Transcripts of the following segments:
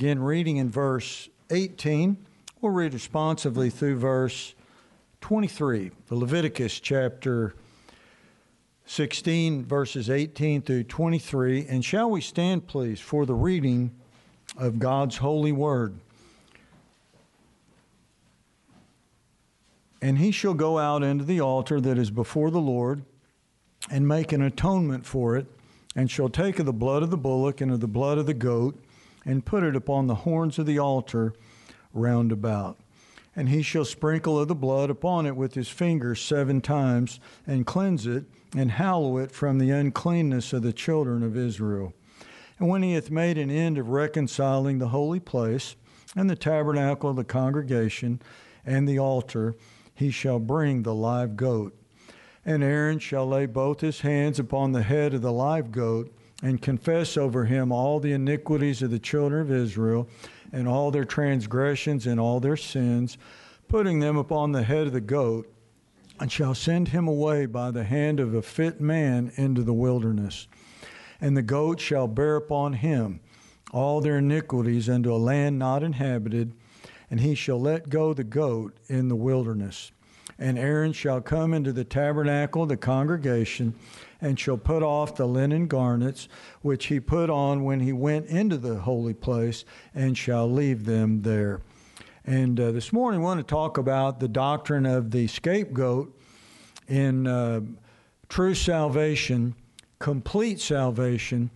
begin reading in verse 18. We'll read responsively through verse 23, the Leviticus chapter 16, verses 18 through 23. And shall we stand, please, for the reading of God's holy word? And he shall go out into the altar that is before the Lord and make an atonement for it, and shall take of the blood of the bullock and of the blood of the goat and put it upon the horns of the altar round about. And he shall sprinkle of the blood upon it with his fingers seven times, and cleanse it, and hallow it from the uncleanness of the children of Israel. And when he hath made an end of reconciling the holy place, and the tabernacle of the congregation, and the altar, he shall bring the live goat. And Aaron shall lay both his hands upon the head of the live goat, and confess over him all the iniquities of the children of Israel, and all their transgressions and all their sins, putting them upon the head of the goat, and shall send him away by the hand of a fit man into the wilderness. And the goat shall bear upon him all their iniquities unto a land not inhabited, and he shall let go the goat in the wilderness. And Aaron shall come into the tabernacle, the congregation, and shall put off the linen garments which he put on when he went into the holy place, and shall leave them there. And uh, this morning, I want to talk about the doctrine of the scapegoat in uh, true salvation, complete salvation,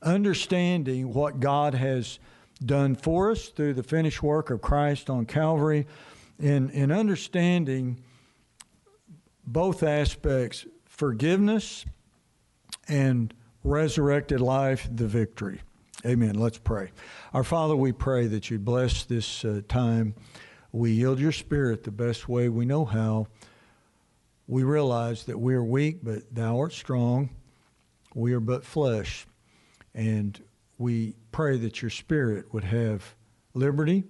understanding what God has done for us through the finished work of Christ on Calvary, in, in understanding both aspects forgiveness and resurrected life, the victory. Amen. Let's pray. Our Father, we pray that you bless this uh, time. We yield your spirit the best way we know how. We realize that we are weak, but thou art strong. We are but flesh. And we pray that your spirit would have liberty,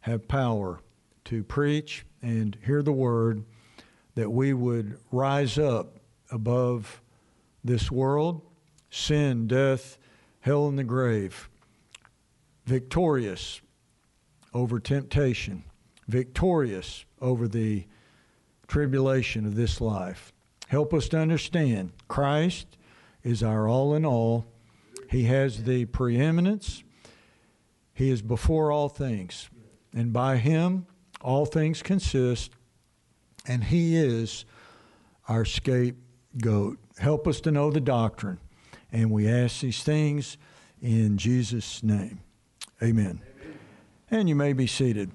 have power to preach and hear the word, that we would rise up above this world, sin, death, hell, and the grave, victorious over temptation, victorious over the tribulation of this life. Help us to understand Christ is our all in all. He has the preeminence. He is before all things. And by Him, all things consist. And He is our scapegoat. Help us to know the doctrine. And we ask these things in Jesus' name. Amen. Amen. And you may be seated.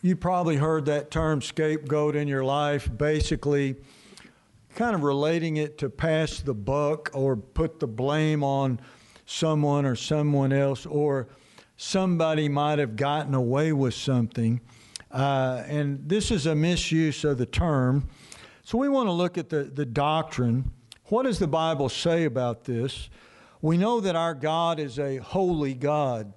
You probably heard that term scapegoat in your life, basically, kind of relating it to pass the buck or put the blame on someone or someone else, or somebody might have gotten away with something. Uh, and this is a misuse of the term. So we want to look at the, the doctrine. What does the Bible say about this? We know that our God is a holy God.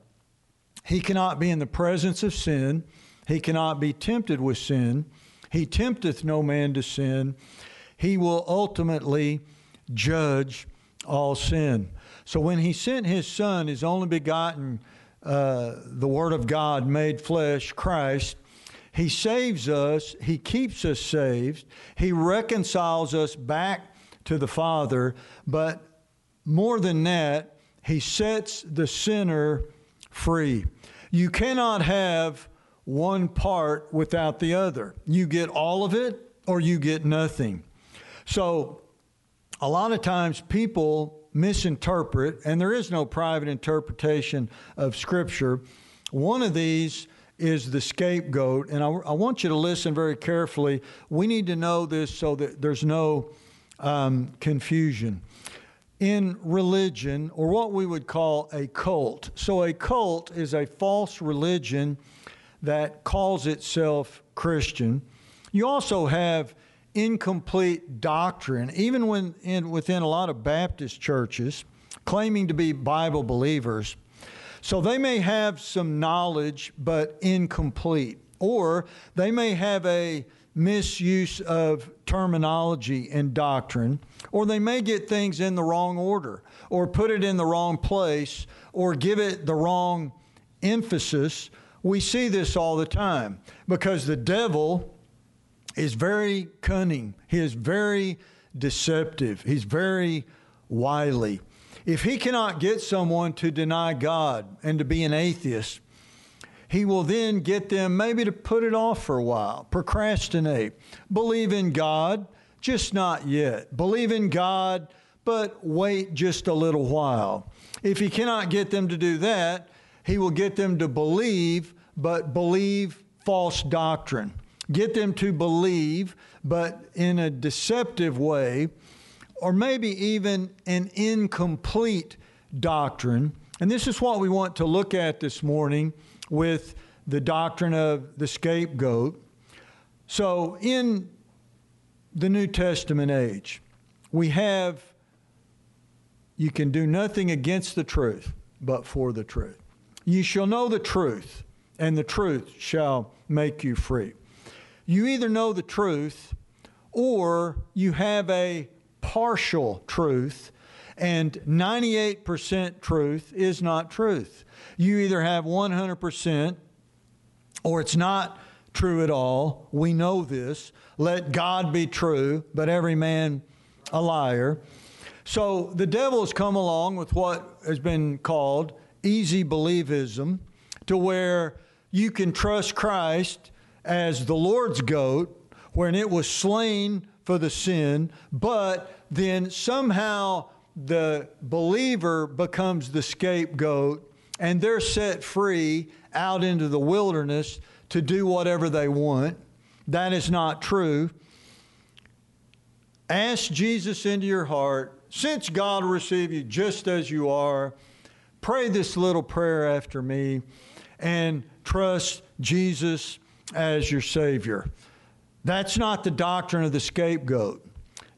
He cannot be in the presence of sin. He cannot be tempted with sin. He tempteth no man to sin. He will ultimately judge all sin. So when he sent his son, his only begotten, uh, the Word of God made flesh, Christ, he saves us, He keeps us saved, He reconciles us back to the Father, but more than that, He sets the sinner free. You cannot have one part without the other. You get all of it or you get nothing. So, a lot of times people misinterpret, and there is no private interpretation of Scripture. One of these is the scapegoat. And I, I, want you to listen very carefully. We need to know this so that there's no um, confusion. In religion, or what we would call a cult, so a cult is a false religion that calls itself Christian. You also have incomplete doctrine, even when in, within a lot of Baptist churches, claiming to be Bible believers so they may have some knowledge, but incomplete. Or they may have a misuse of terminology and doctrine, or they may get things in the wrong order, or put it in the wrong place, or give it the wrong emphasis, we see this all the time because the devil is very cunning. He is very deceptive. He's very wily. If he cannot get someone to deny God and to be an atheist, he will then get them maybe to put it off for a while, procrastinate, believe in God, just not yet. Believe in God, but wait just a little while. If he cannot get them to do that, he will get them to believe, but believe false doctrine. Get them to believe, but in a deceptive way, or maybe even an incomplete doctrine. And this is what we want to look at this morning with the doctrine of the scapegoat. So, in the New Testament age, we have you can do nothing against the truth, but for the truth. You shall know the truth, and the truth shall make you free. You either know the truth or you have a partial truth, and 98% truth is not truth. You either have 100% or it's not true at all. We know this. Let God be true, but every man a liar. So the devil has come along with what has been called easy believism, to where you can trust Christ as the Lord's goat when it was slain for the sin, but then somehow the believer becomes the scapegoat and they're set free out into the wilderness to do whatever they want. That is not true. Ask Jesus into your heart. Since God will receive you just as you are, pray this little prayer after me and trust Jesus as your Savior. That's not the doctrine of the scapegoat.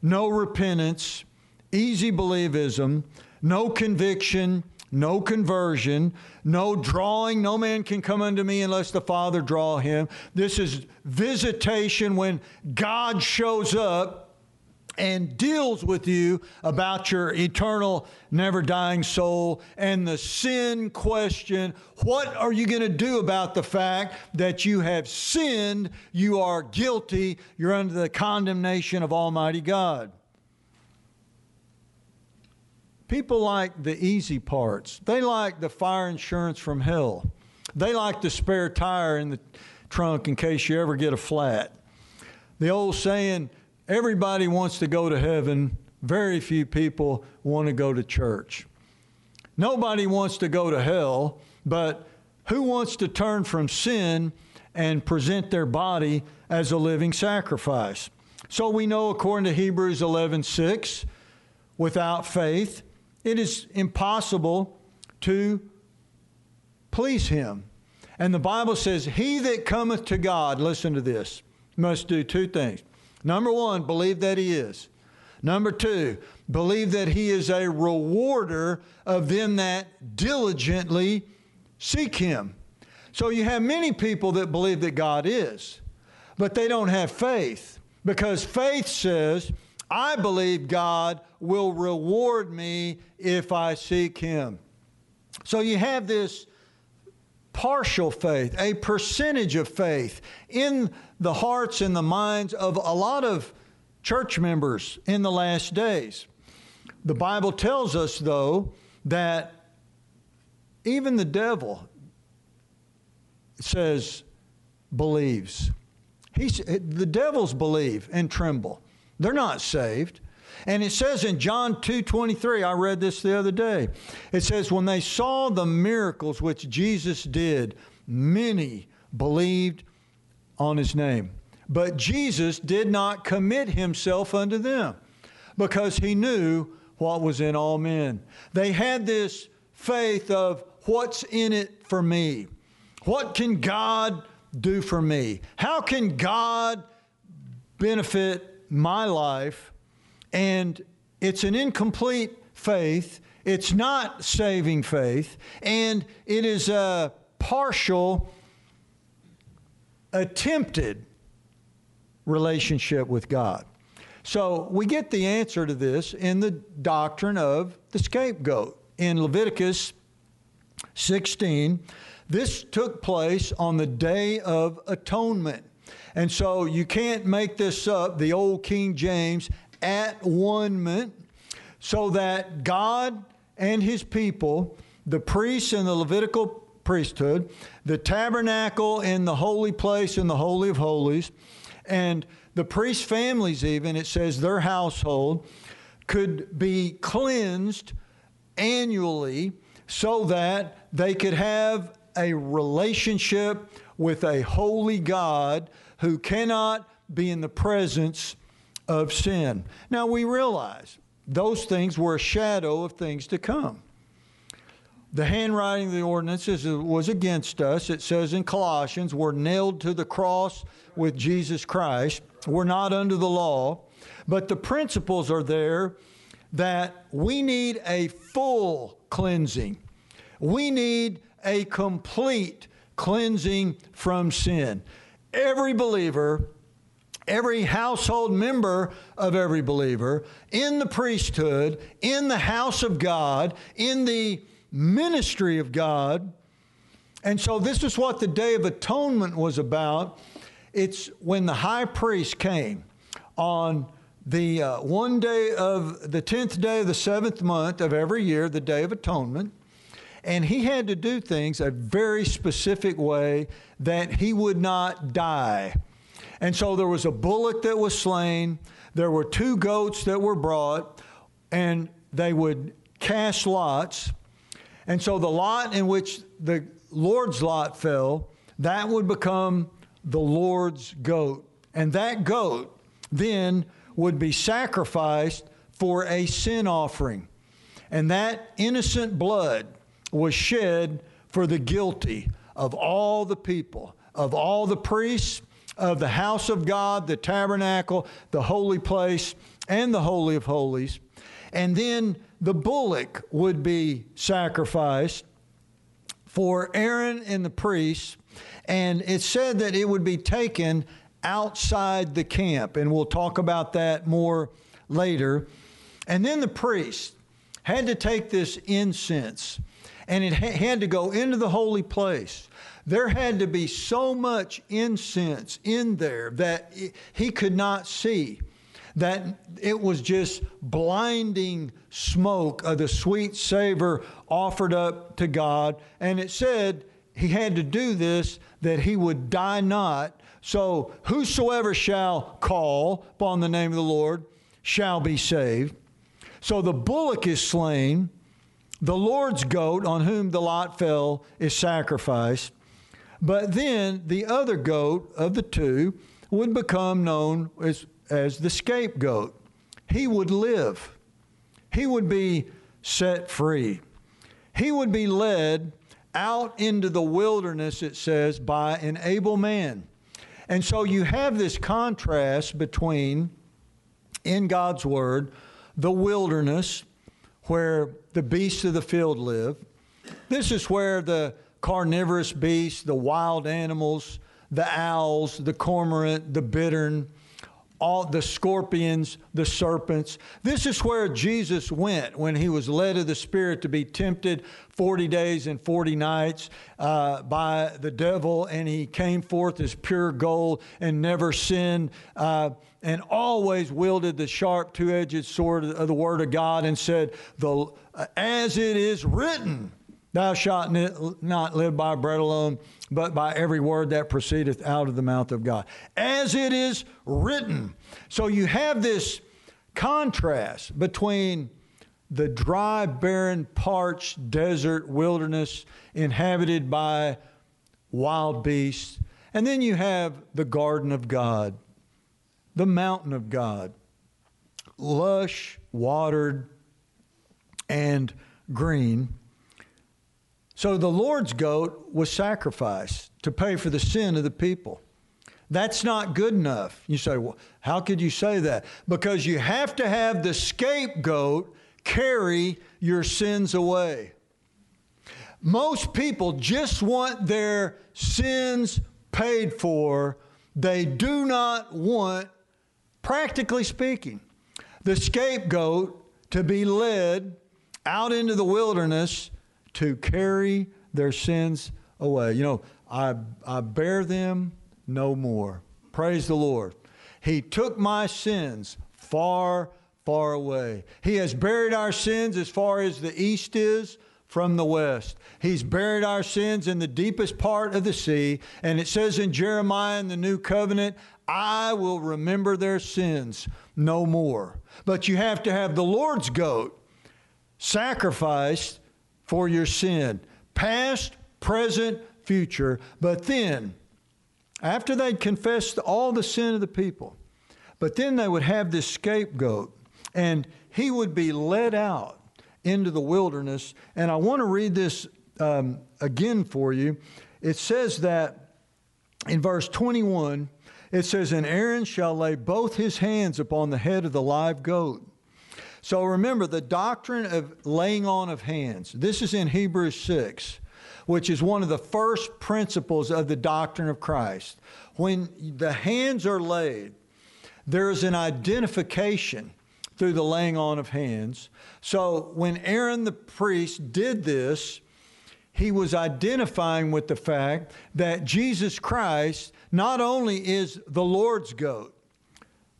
No repentance, easy believism, no conviction, no conversion, no drawing. No man can come unto me unless the Father draw him. This is visitation when God shows up and deals with you about your eternal, never dying soul and the sin question. What are you going to do about the fact that you have sinned? You are guilty. You're under the condemnation of Almighty God. People like the easy parts. They like the fire insurance from hell. They like the spare tire in the trunk in case you ever get a flat. The old saying, everybody wants to go to heaven, very few people want to go to church. Nobody wants to go to hell, but who wants to turn from sin and present their body as a living sacrifice? So we know according to Hebrews 11:6, without faith it is impossible to please him. And the Bible says, He that cometh to God, listen to this, must do two things. Number one, believe that He is. Number two, believe that He is a rewarder of them that diligently seek Him. So you have many people that believe that God is, but they don't have faith because faith says, I believe God will reward me if I seek Him. So you have this partial faith, a percentage of faith in the hearts and the minds of a lot of church members in the last days. The Bible tells us, though, that even the devil says believes. He's, the devils believe and tremble. They're not saved. And it says in John 2:23, I read this the other day. It says when they saw the miracles which Jesus did, many believed on his name. But Jesus did not commit himself unto them because he knew what was in all men. They had this faith of what's in it for me? What can God do for me? How can God benefit my life, and it's an incomplete faith. It's not saving faith, and it is a partial, attempted relationship with God. So we get the answer to this in the doctrine of the scapegoat. In Leviticus 16, This took place on the Day of Atonement. And so you can't make this up, the old King James, at one moment so that God and his people, the priests and the Levitical priesthood, the tabernacle in the holy place in the Holy of Holies, and the priest families, even, it says their household, could be cleansed annually so that they could have a relationship with a holy God who cannot be in the presence of sin. Now we realize those things were a shadow of things to come. The handwriting of the ordinances was against us. It says in Colossians, we're nailed to the cross with Jesus Christ. We're not under the law. But the principles are there that we need a full cleansing. We need a complete cleansing from sin. Every believer, every household member of every believer, in the priesthood, in the house of God, in the ministry of God. And so, this is what the Day of Atonement was about. It's when the high priest came on the uh, one day of the 10th day of the seventh month of every year, the Day of Atonement. And he had to do things a very specific way that he would not die. And so there was a bullock that was slain, there were two goats that were brought, and they would cast lots. And so the lot in which the Lord's lot fell, that would become the Lord's goat. And that goat then would be sacrificed for a sin offering. And that innocent blood was shed for the guilty of all the people, of all the priests, of the house of God, the tabernacle, the holy place, and the Holy of Holies. And then the bullock would be sacrificed for Aaron and the priests. And it said that it would be taken outside the camp. And we'll talk about that more later. And then the priest had to take this incense and it had to go into the holy place. There had to be so much incense in there that he could not see, that it was just blinding smoke of the sweet savor offered up to God. And it said he had to do this that he would die not. So, whosoever shall call upon the name of the Lord shall be saved. So the bullock is slain the Lord's goat on whom the lot fell is sacrificed. But then the other goat of the two would become known as, as the scapegoat. He would live, he would be set free. He would be led out into the wilderness, it says, by an able man. And so you have this contrast between, in God's Word, the wilderness where the beasts of the field live. This is where the carnivorous beasts, the wild animals, the owls, the cormorant, the bittern, all the scorpions, the serpents. This is where Jesus went when he was led of the Spirit to be tempted 40 days and 40 nights uh, by the devil, and he came forth as pure gold and never sinned. Uh, and always wielded the sharp two-edged sword of the word of God and said, the, as it is written, thou shalt not live by bread alone, but by every word that proceedeth out of the mouth of God. As it is written. So you have this contrast between the dry, barren, parched desert wilderness inhabited by wild beasts, and then you have the garden of God the mountain of God, lush, watered, and green. So the Lord's goat was sacrificed to pay for the sin of the people. That's not good enough. You say, well, how could you say that? Because you have to have the scapegoat carry your sins away. Most people just want their sins paid for, they do not want practically speaking, the scapegoat to be led out into the wilderness to carry their sins away. You know, I, I bear them no more. Praise the Lord. He took my sins far, far away. He has buried our sins as far as the east is from the west. He's buried our sins in the deepest part of the sea. And it says in Jeremiah in the new covenant, I will remember their sins no more. But you have to have the Lord's goat sacrificed for your sin, past, present, future. But then, after they'd confessed all the sin of the people, but then they would have this scapegoat, and he would be led out into the wilderness. And I want to read this um, again for you. It says that in verse 21, it says, And Aaron shall lay both his hands upon the head of the live goat. So remember the doctrine of laying on of hands. This is in Hebrews 6, which is one of the first principles of the doctrine of Christ. When the hands are laid, there is an identification through the laying on of hands. So when Aaron the priest did this, he was identifying with the fact that Jesus Christ not only is the Lord's goat,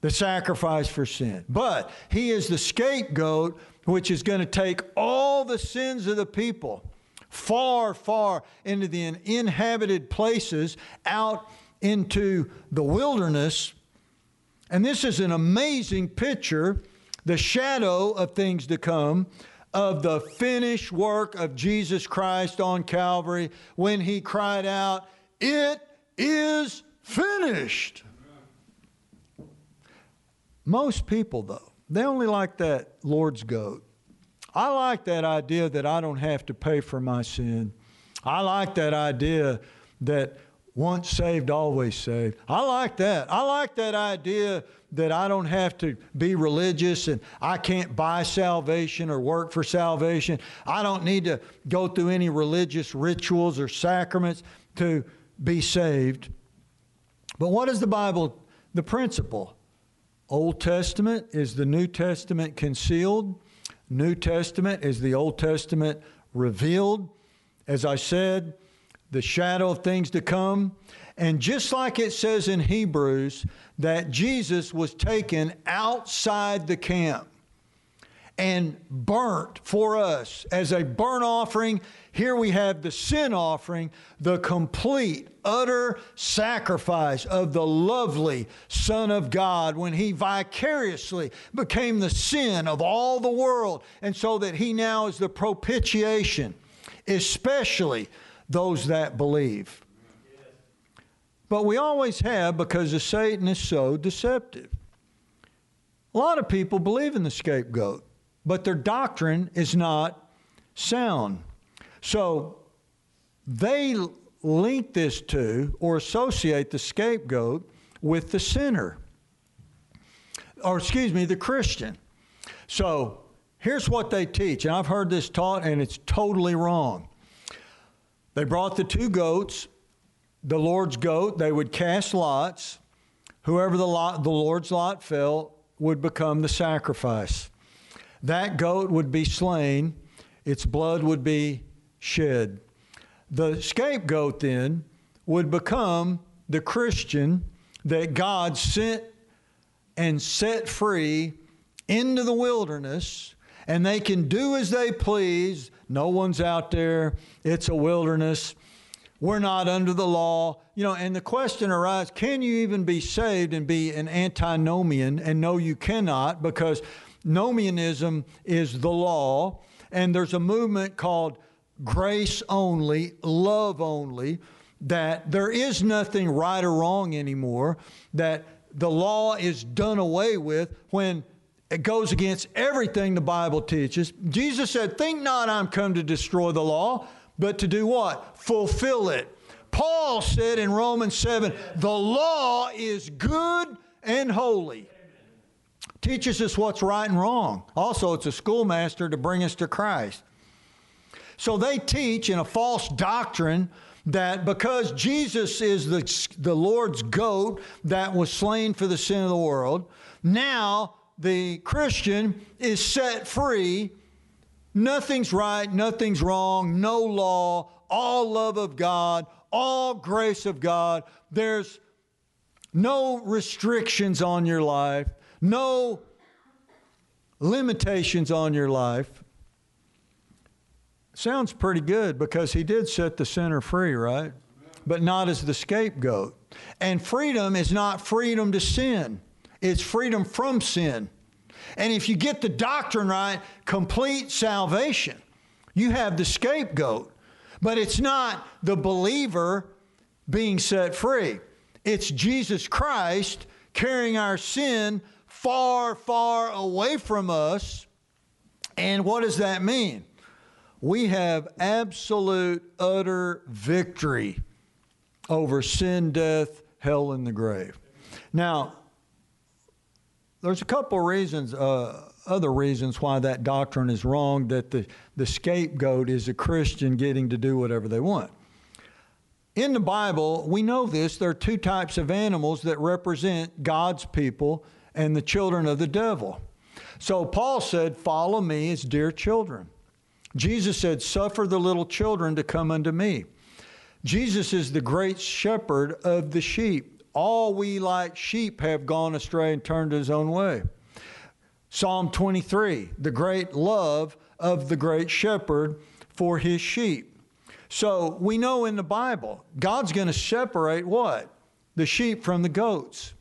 the sacrifice for sin, but he is the scapegoat which is going to take all the sins of the people far, far into the inhabited places out into the wilderness. And this is an amazing picture the shadow of things to come of the finished work of Jesus Christ on Calvary when he cried out, It is finished. Most people, though, they only like that Lord's goat. I like that idea that I don't have to pay for my sin. I like that idea that once saved, always saved. I like that. I like that idea that I don't have to be religious and I can't buy salvation or work for salvation. I don't need to go through any religious rituals or sacraments to be saved. But what is the Bible, the principle? Old Testament is the New Testament concealed. New Testament is the Old Testament revealed. As I said, the shadow of things to come. And just like it says in Hebrews that Jesus was taken outside the camp and burnt for us as a burnt offering, here we have the sin offering, the complete, utter sacrifice of the lovely Son of God when he vicariously became the sin of all the world, and so that he now is the propitiation, especially those that believe. But we always have because the Satan is so deceptive. A lot of people believe in the scapegoat, but their doctrine is not sound. So they link this to or associate the scapegoat with the sinner, or excuse me, the Christian. So here's what they teach, and I've heard this taught, and it's totally wrong. They brought the two goats the Lord's goat, they would cast lots. Whoever the, lot, the Lord's lot fell would become the sacrifice. That goat would be slain, its blood would be shed. The scapegoat then would become the Christian that God sent and set free into the wilderness, and they can do as they please. No one's out there, it's a wilderness. We're not under the law. You know, and the question arises can you even be saved and be an antinomian? And no, you cannot because nomianism is the law. And there's a movement called grace only, love only, that there is nothing right or wrong anymore, that the law is done away with when it goes against everything the Bible teaches. Jesus said, Think not I'm come to destroy the law but to do what? Fulfill it. Paul said in Romans 7 the law is good and holy. Teaches us what's right and wrong. Also, it's a schoolmaster to bring us to Christ. So they teach in a false doctrine that because Jesus is the, the Lord's goat that was slain for the sin of the world, now the Christian is set free Nothing's right, nothing's wrong, no law, all love of God, all grace of God. There's no restrictions on your life, no limitations on your life. Sounds pretty good because he did set the sinner free, right? But not as the scapegoat. And freedom is not freedom to sin, it's freedom from sin. And if you get the doctrine right, complete salvation, you have the scapegoat. But it's not the believer being set free, it's Jesus Christ carrying our sin far, far away from us. And what does that mean? We have absolute, utter victory over sin, death, hell, and the grave. Now, there's a couple of reasons, uh, other reasons why that doctrine is wrong that the, the scapegoat is a Christian getting to do whatever they want. In the Bible, we know this. There are two types of animals that represent God's people and the children of the devil. So Paul said, Follow me as dear children. Jesus said, Suffer the little children to come unto me. Jesus is the great shepherd of the sheep. All we like sheep have gone astray and turned his own way. Psalm 23, the great love of the great shepherd for his sheep. So we know in the Bible, God's going to separate what? The sheep from the goats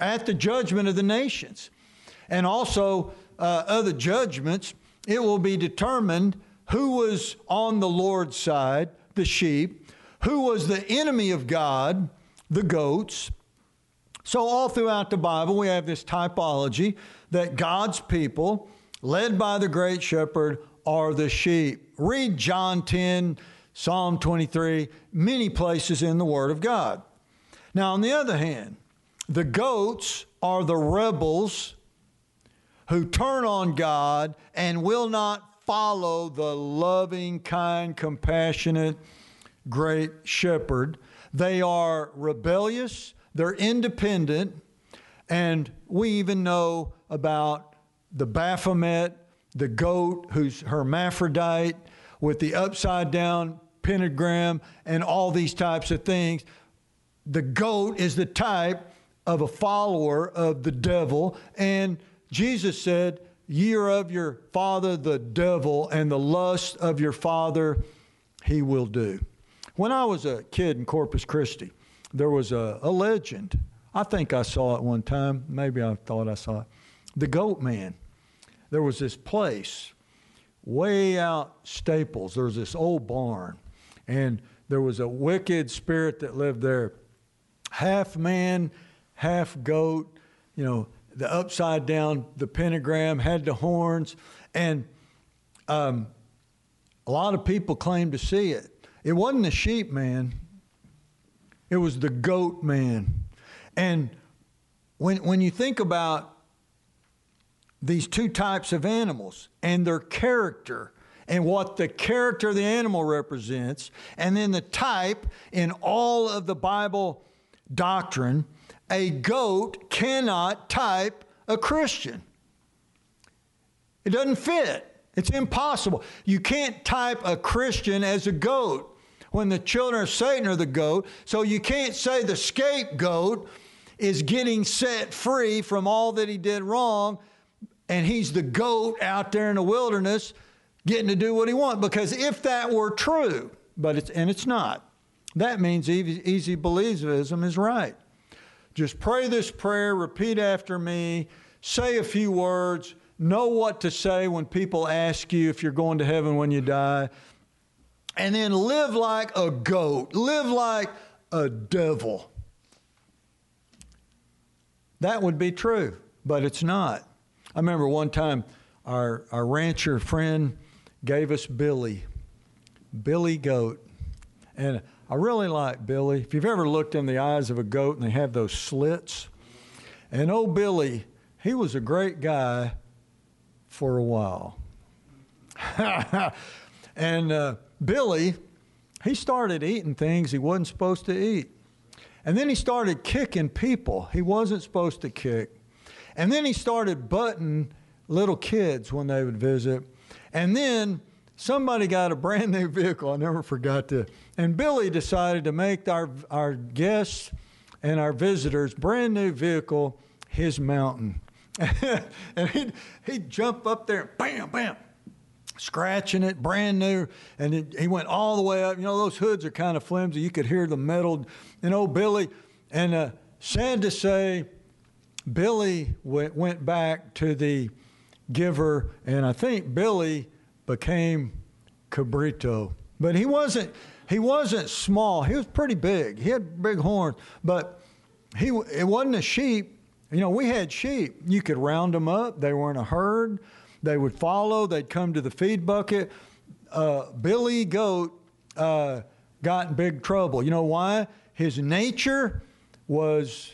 at the judgment of the nations. And also, uh, other judgments, it will be determined who was on the Lord's side, the sheep, who was the enemy of God, the goats. So, all throughout the Bible, we have this typology that God's people, led by the great shepherd, are the sheep. Read John 10, Psalm 23, many places in the Word of God. Now, on the other hand, the goats are the rebels who turn on God and will not follow the loving, kind, compassionate, great shepherd. They are rebellious, they're independent, and we even know about the Baphomet, the goat who's hermaphrodite with the upside down pentagram and all these types of things. The goat is the type of a follower of the devil. And Jesus said, Ye are of your father the devil, and the lust of your father he will do. When I was a kid in Corpus Christi, there was a, a legend. I think I saw it one time. Maybe I thought I saw it. The Goat Man. There was this place way out Staples. There was this old barn, and there was a wicked spirit that lived there, half man, half goat, you know, the upside down, the pentagram, had the horns, and um, a lot of people claim to see it. It wasn't the sheep man, it was the goat man. And when, when you think about these two types of animals and their character, and what the character of the animal represents, and then the type in all of the Bible doctrine, a goat cannot type a Christian. It doesn't fit. It's impossible. You can't type a Christian as a goat when the children of Satan are the goat. So you can't say the scapegoat is getting set free from all that he did wrong and he's the goat out there in the wilderness getting to do what he wants. Because if that were true, but it's, and it's not, that means easy, believism is right. Just pray this prayer, repeat after me, say a few words, know what to say when people ask you if you're going to heaven when you die, and then live like a goat, live like a devil. That would be true, but it's not. I remember one time our, our rancher friend gave us Billy, Billy Goat. And I really like Billy. If you've ever looked in the eyes of a goat and they have those slits, and old Billy, he was a great guy for a while. and uh, Billy, he started eating things he wasn't supposed to eat. And then he started kicking people he wasn't supposed to kick. And then he started butting little kids when they would visit. And then somebody got a brand new vehicle. I never forgot to. And Billy decided to make our our guests and our visitors brand new vehicle his mountain. and he'd, he'd jump up there, bam, bam, scratching it, brand new. And it, he went all the way up. You know, those hoods are kind of flimsy. You could hear the metal. And old Billy, and uh, sad to say, Billy went, went back to the giver, and I think Billy became Cabrito. But he wasn't he wasn't small. He was pretty big. He had big horns, but he it wasn't a sheep. You know, we had sheep. You could round them up. They were in a herd. They would follow. They'd come to the feed bucket. Uh, Billy Goat uh, got in big trouble. You know why? His nature was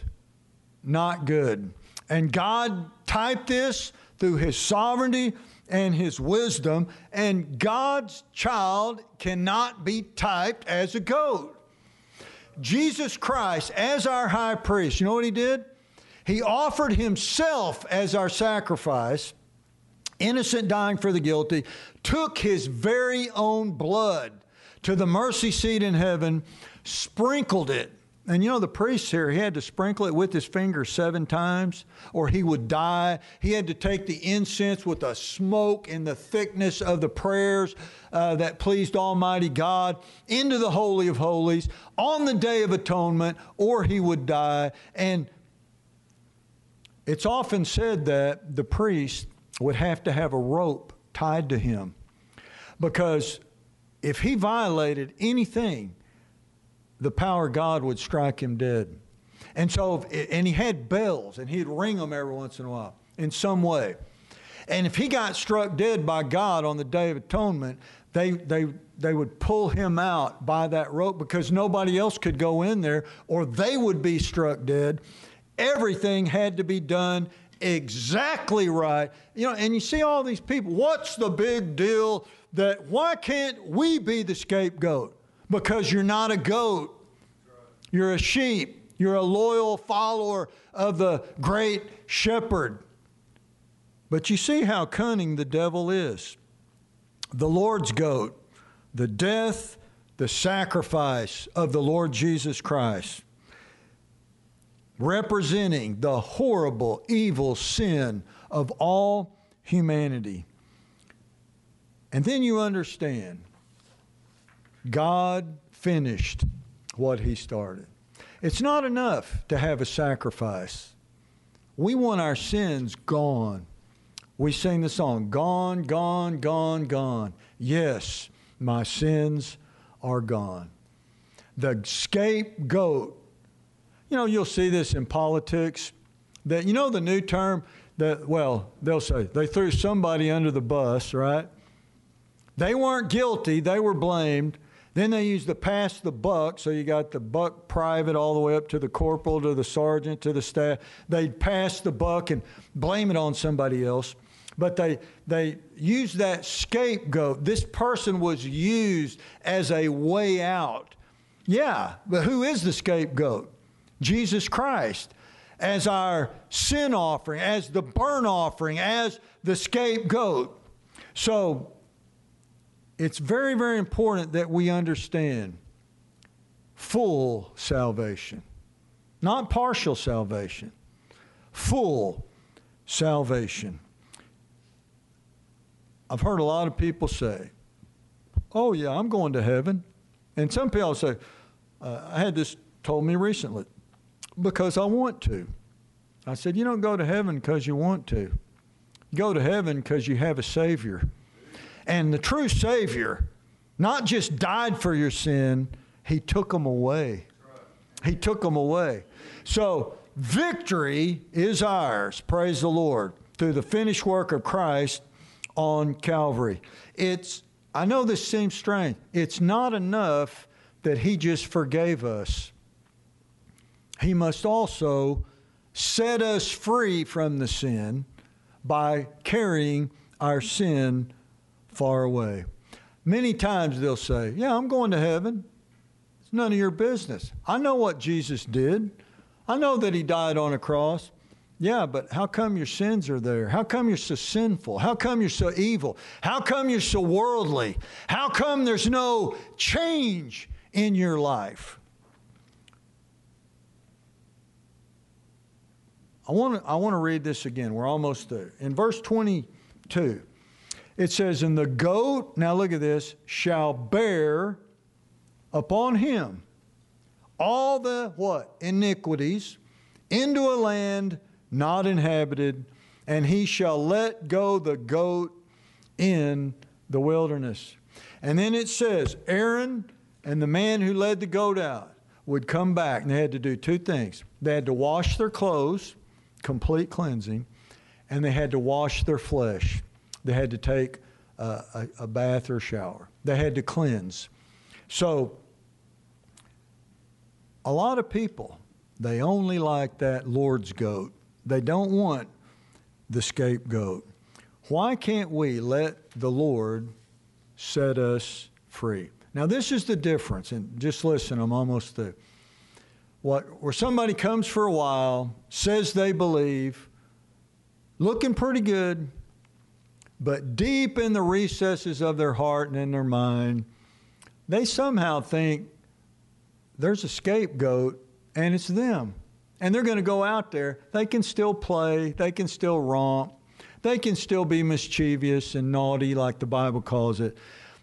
not good. And God typed this through his sovereignty and his wisdom, and God's child cannot be typed as a goat. Jesus Christ, as our high priest, you know what he did? He offered himself as our sacrifice, innocent dying for the guilty, took his very own blood to the mercy seat in heaven, sprinkled it and you know, the priest here, he had to sprinkle it with his finger seven times, or he would die. He had to take the incense with the smoke and the thickness of the prayers uh, that pleased Almighty God into the Holy of Holies on the Day of Atonement, or he would die. And it's often said that the priest would have to have a rope tied to him because if he violated anything, the power of God would strike him dead. And so, and he had bells, and he'd ring them every once in a while in some way. And if he got struck dead by God on the Day of Atonement, they, they, they would pull him out by that rope because nobody else could go in there or they would be struck dead. Everything had to be done exactly right. You know, and you see all these people, what's the big deal that why can't we be the scapegoat? Because you're not a goat. You're a sheep. You're a loyal follower of the great shepherd. But you see how cunning the devil is. The Lord's goat, the death, the sacrifice of the Lord Jesus Christ, representing the horrible, evil sin of all humanity. And then you understand God finished what He started. It's not enough to have a sacrifice. We want our sins gone. We sing the song, Gone, gone, gone, gone. Yes, my sins are gone. The scapegoat. You know, you'll see this in politics. That you know the new term that well, they'll say they threw somebody under the bus, right? They weren't guilty, they were blamed. Then they used to pass the buck, so you got the buck private all the way up to the corporal, to the sergeant, to the staff. They'd pass the buck and blame it on somebody else. But they, they used that scapegoat. This person was used as a way out. Yeah, but who is the scapegoat? Jesus Christ. As our sin offering, as the burnt offering, as the scapegoat. So it's very, very important that we understand full salvation, not partial salvation, full salvation. I've heard a lot of people say, Oh, yeah, I'm going to heaven. And some people say, uh, I had this told me recently, because I want to. I said, You don't go to heaven because you want to. You go to heaven because you have a Savior. And the true Savior not just died for your sin, He took them away. He took them away. So, victory is ours, praise the Lord, through the finished work of Christ on Calvary. It's, I know this seems strange, it's not enough that He just forgave us. He must also set us free from the sin by carrying our sin far away. Many times they'll say, Yeah, I'm going to heaven. It's none of your business. I know what Jesus did. I know that he died on a cross. Yeah, but how come your sins are there? How come you're so sinful? How come you're so evil? How come you're so worldly? How come there's no change in your life? I want to I want to read this again. We're almost there. In verse 22, it says, "And the goat, now look at this, shall bear upon him all the what? Iniquities into a land not inhabited, and he shall let go the goat in the wilderness." And then it says, Aaron and the man who led the goat out would come back, and they had to do two things. They had to wash their clothes complete cleansing, and they had to wash their flesh. They had to take a, a, bath or shower. They had to cleanse. So, a lot of people, they only like that Lord's goat. They don't want the scapegoat. Why can't we let the Lord set us free? Now, this is the difference, and just listen, I'm almost there what, where somebody comes for a while, says they believe, looking pretty good, but deep in the recesses of their heart and in their mind, they somehow think there's a scapegoat and it's them. And they're going to go out there. They can still play, they can still romp, they can still be mischievous and naughty, like the Bible calls it.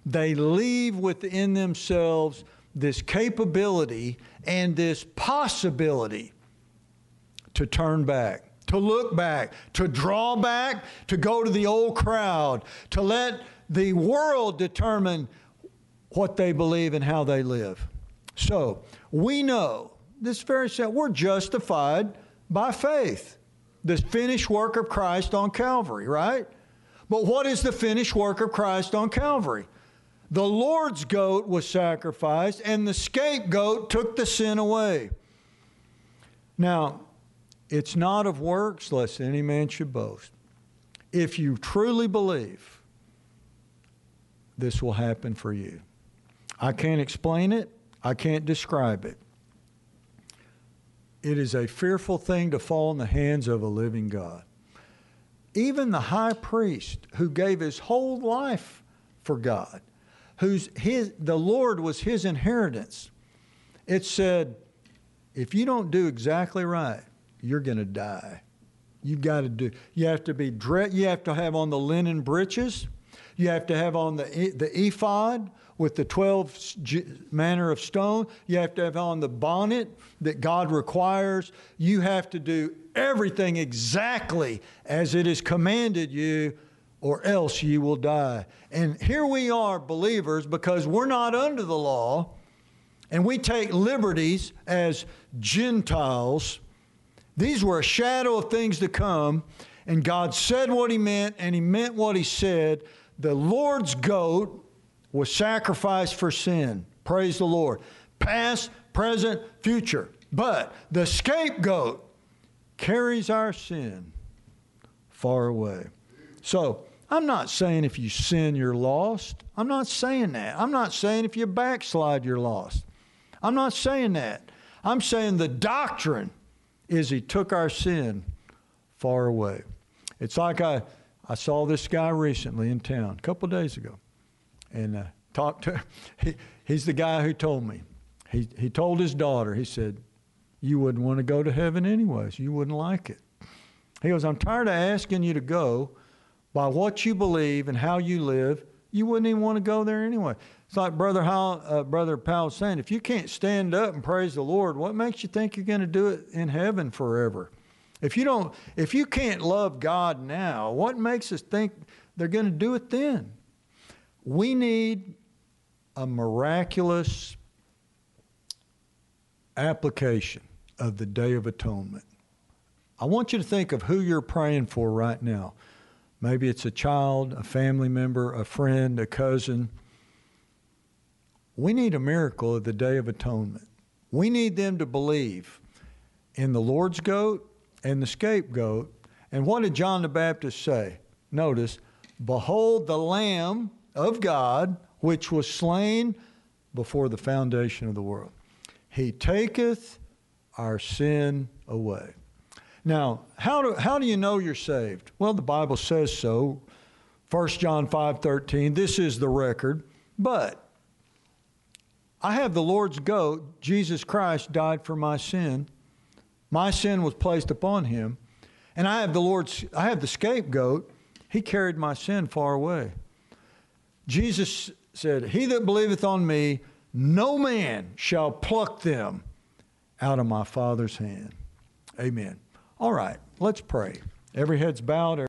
They leave within themselves this capability and this possibility to turn back, to look back, to draw back, to go to the old crowd, to let the world determine what they believe and how they live. So we know this very set, we're justified by faith. The finished work of Christ on Calvary, right? But what is the finished work of Christ on Calvary? The Lord's goat was sacrificed, and the scapegoat took the sin away. Now, it's not of works, lest any man should boast. If you truly believe, this will happen for you. I can't explain it, I can't describe it. It is a fearful thing to fall in the hands of a living God. Even the high priest who gave his whole life for God whose his the Lord was his inheritance. It said, if you don't do exactly right, you're going to die. You've got to do. You have to be dressed. You have to have on the linen breeches. You have to have on the the ephod with the twelve manner of stone. You have to have on the bonnet that God requires. You have to do everything exactly as it is commanded you or else you will die. And here we are, believers, because we're not under the law and we take liberties as Gentiles. These were a shadow of things to come, and God said what He meant, and He meant what He said. The Lord's goat was sacrificed for sin. Praise the Lord. Past, present, future. But the scapegoat carries our sin far away. So, I'm not saying if you sin, you're lost. I'm not saying that. I'm not saying if you backslide, you're lost. I'm not saying that. I'm saying the doctrine is He took our sin far away. It's like I, I saw this guy recently in town, a couple days ago, and uh, talked to he, He's the guy who told me. He, he told his daughter, he said, You wouldn't want to go to heaven anyways. You wouldn't like it. He goes, I'm tired of asking you to go by what you believe and how you live, you wouldn't even want to go there anyway. It's like Brother Howell, uh, Brother Powell saying, if you can't stand up and praise the Lord, what makes you think you're going to do it in heaven forever? If you don't, if you can't love God now, what makes us think they're going to do it then? We need a miraculous application of the Day of Atonement. I want you to think of who you're praying for right now. Maybe it's a child, a family member, a friend, a cousin. We need a miracle of the Day of Atonement. We need them to believe in the Lord's goat and the scapegoat. And what did John the Baptist say? Notice, Behold the Lamb of God, which was slain before the foundation of the world. He taketh our sin away. Now, how do, how do you know you're saved? Well, the Bible says so. 1 John 5:13, this is the record. But I have the Lord's goat, Jesus Christ died for my sin. My sin was placed upon him, and I have the Lord's I have the scapegoat. He carried my sin far away. Jesus said, "He that believeth on me, no man shall pluck them out of my Father's hand." Amen. All right, let's pray. Every head's bowed.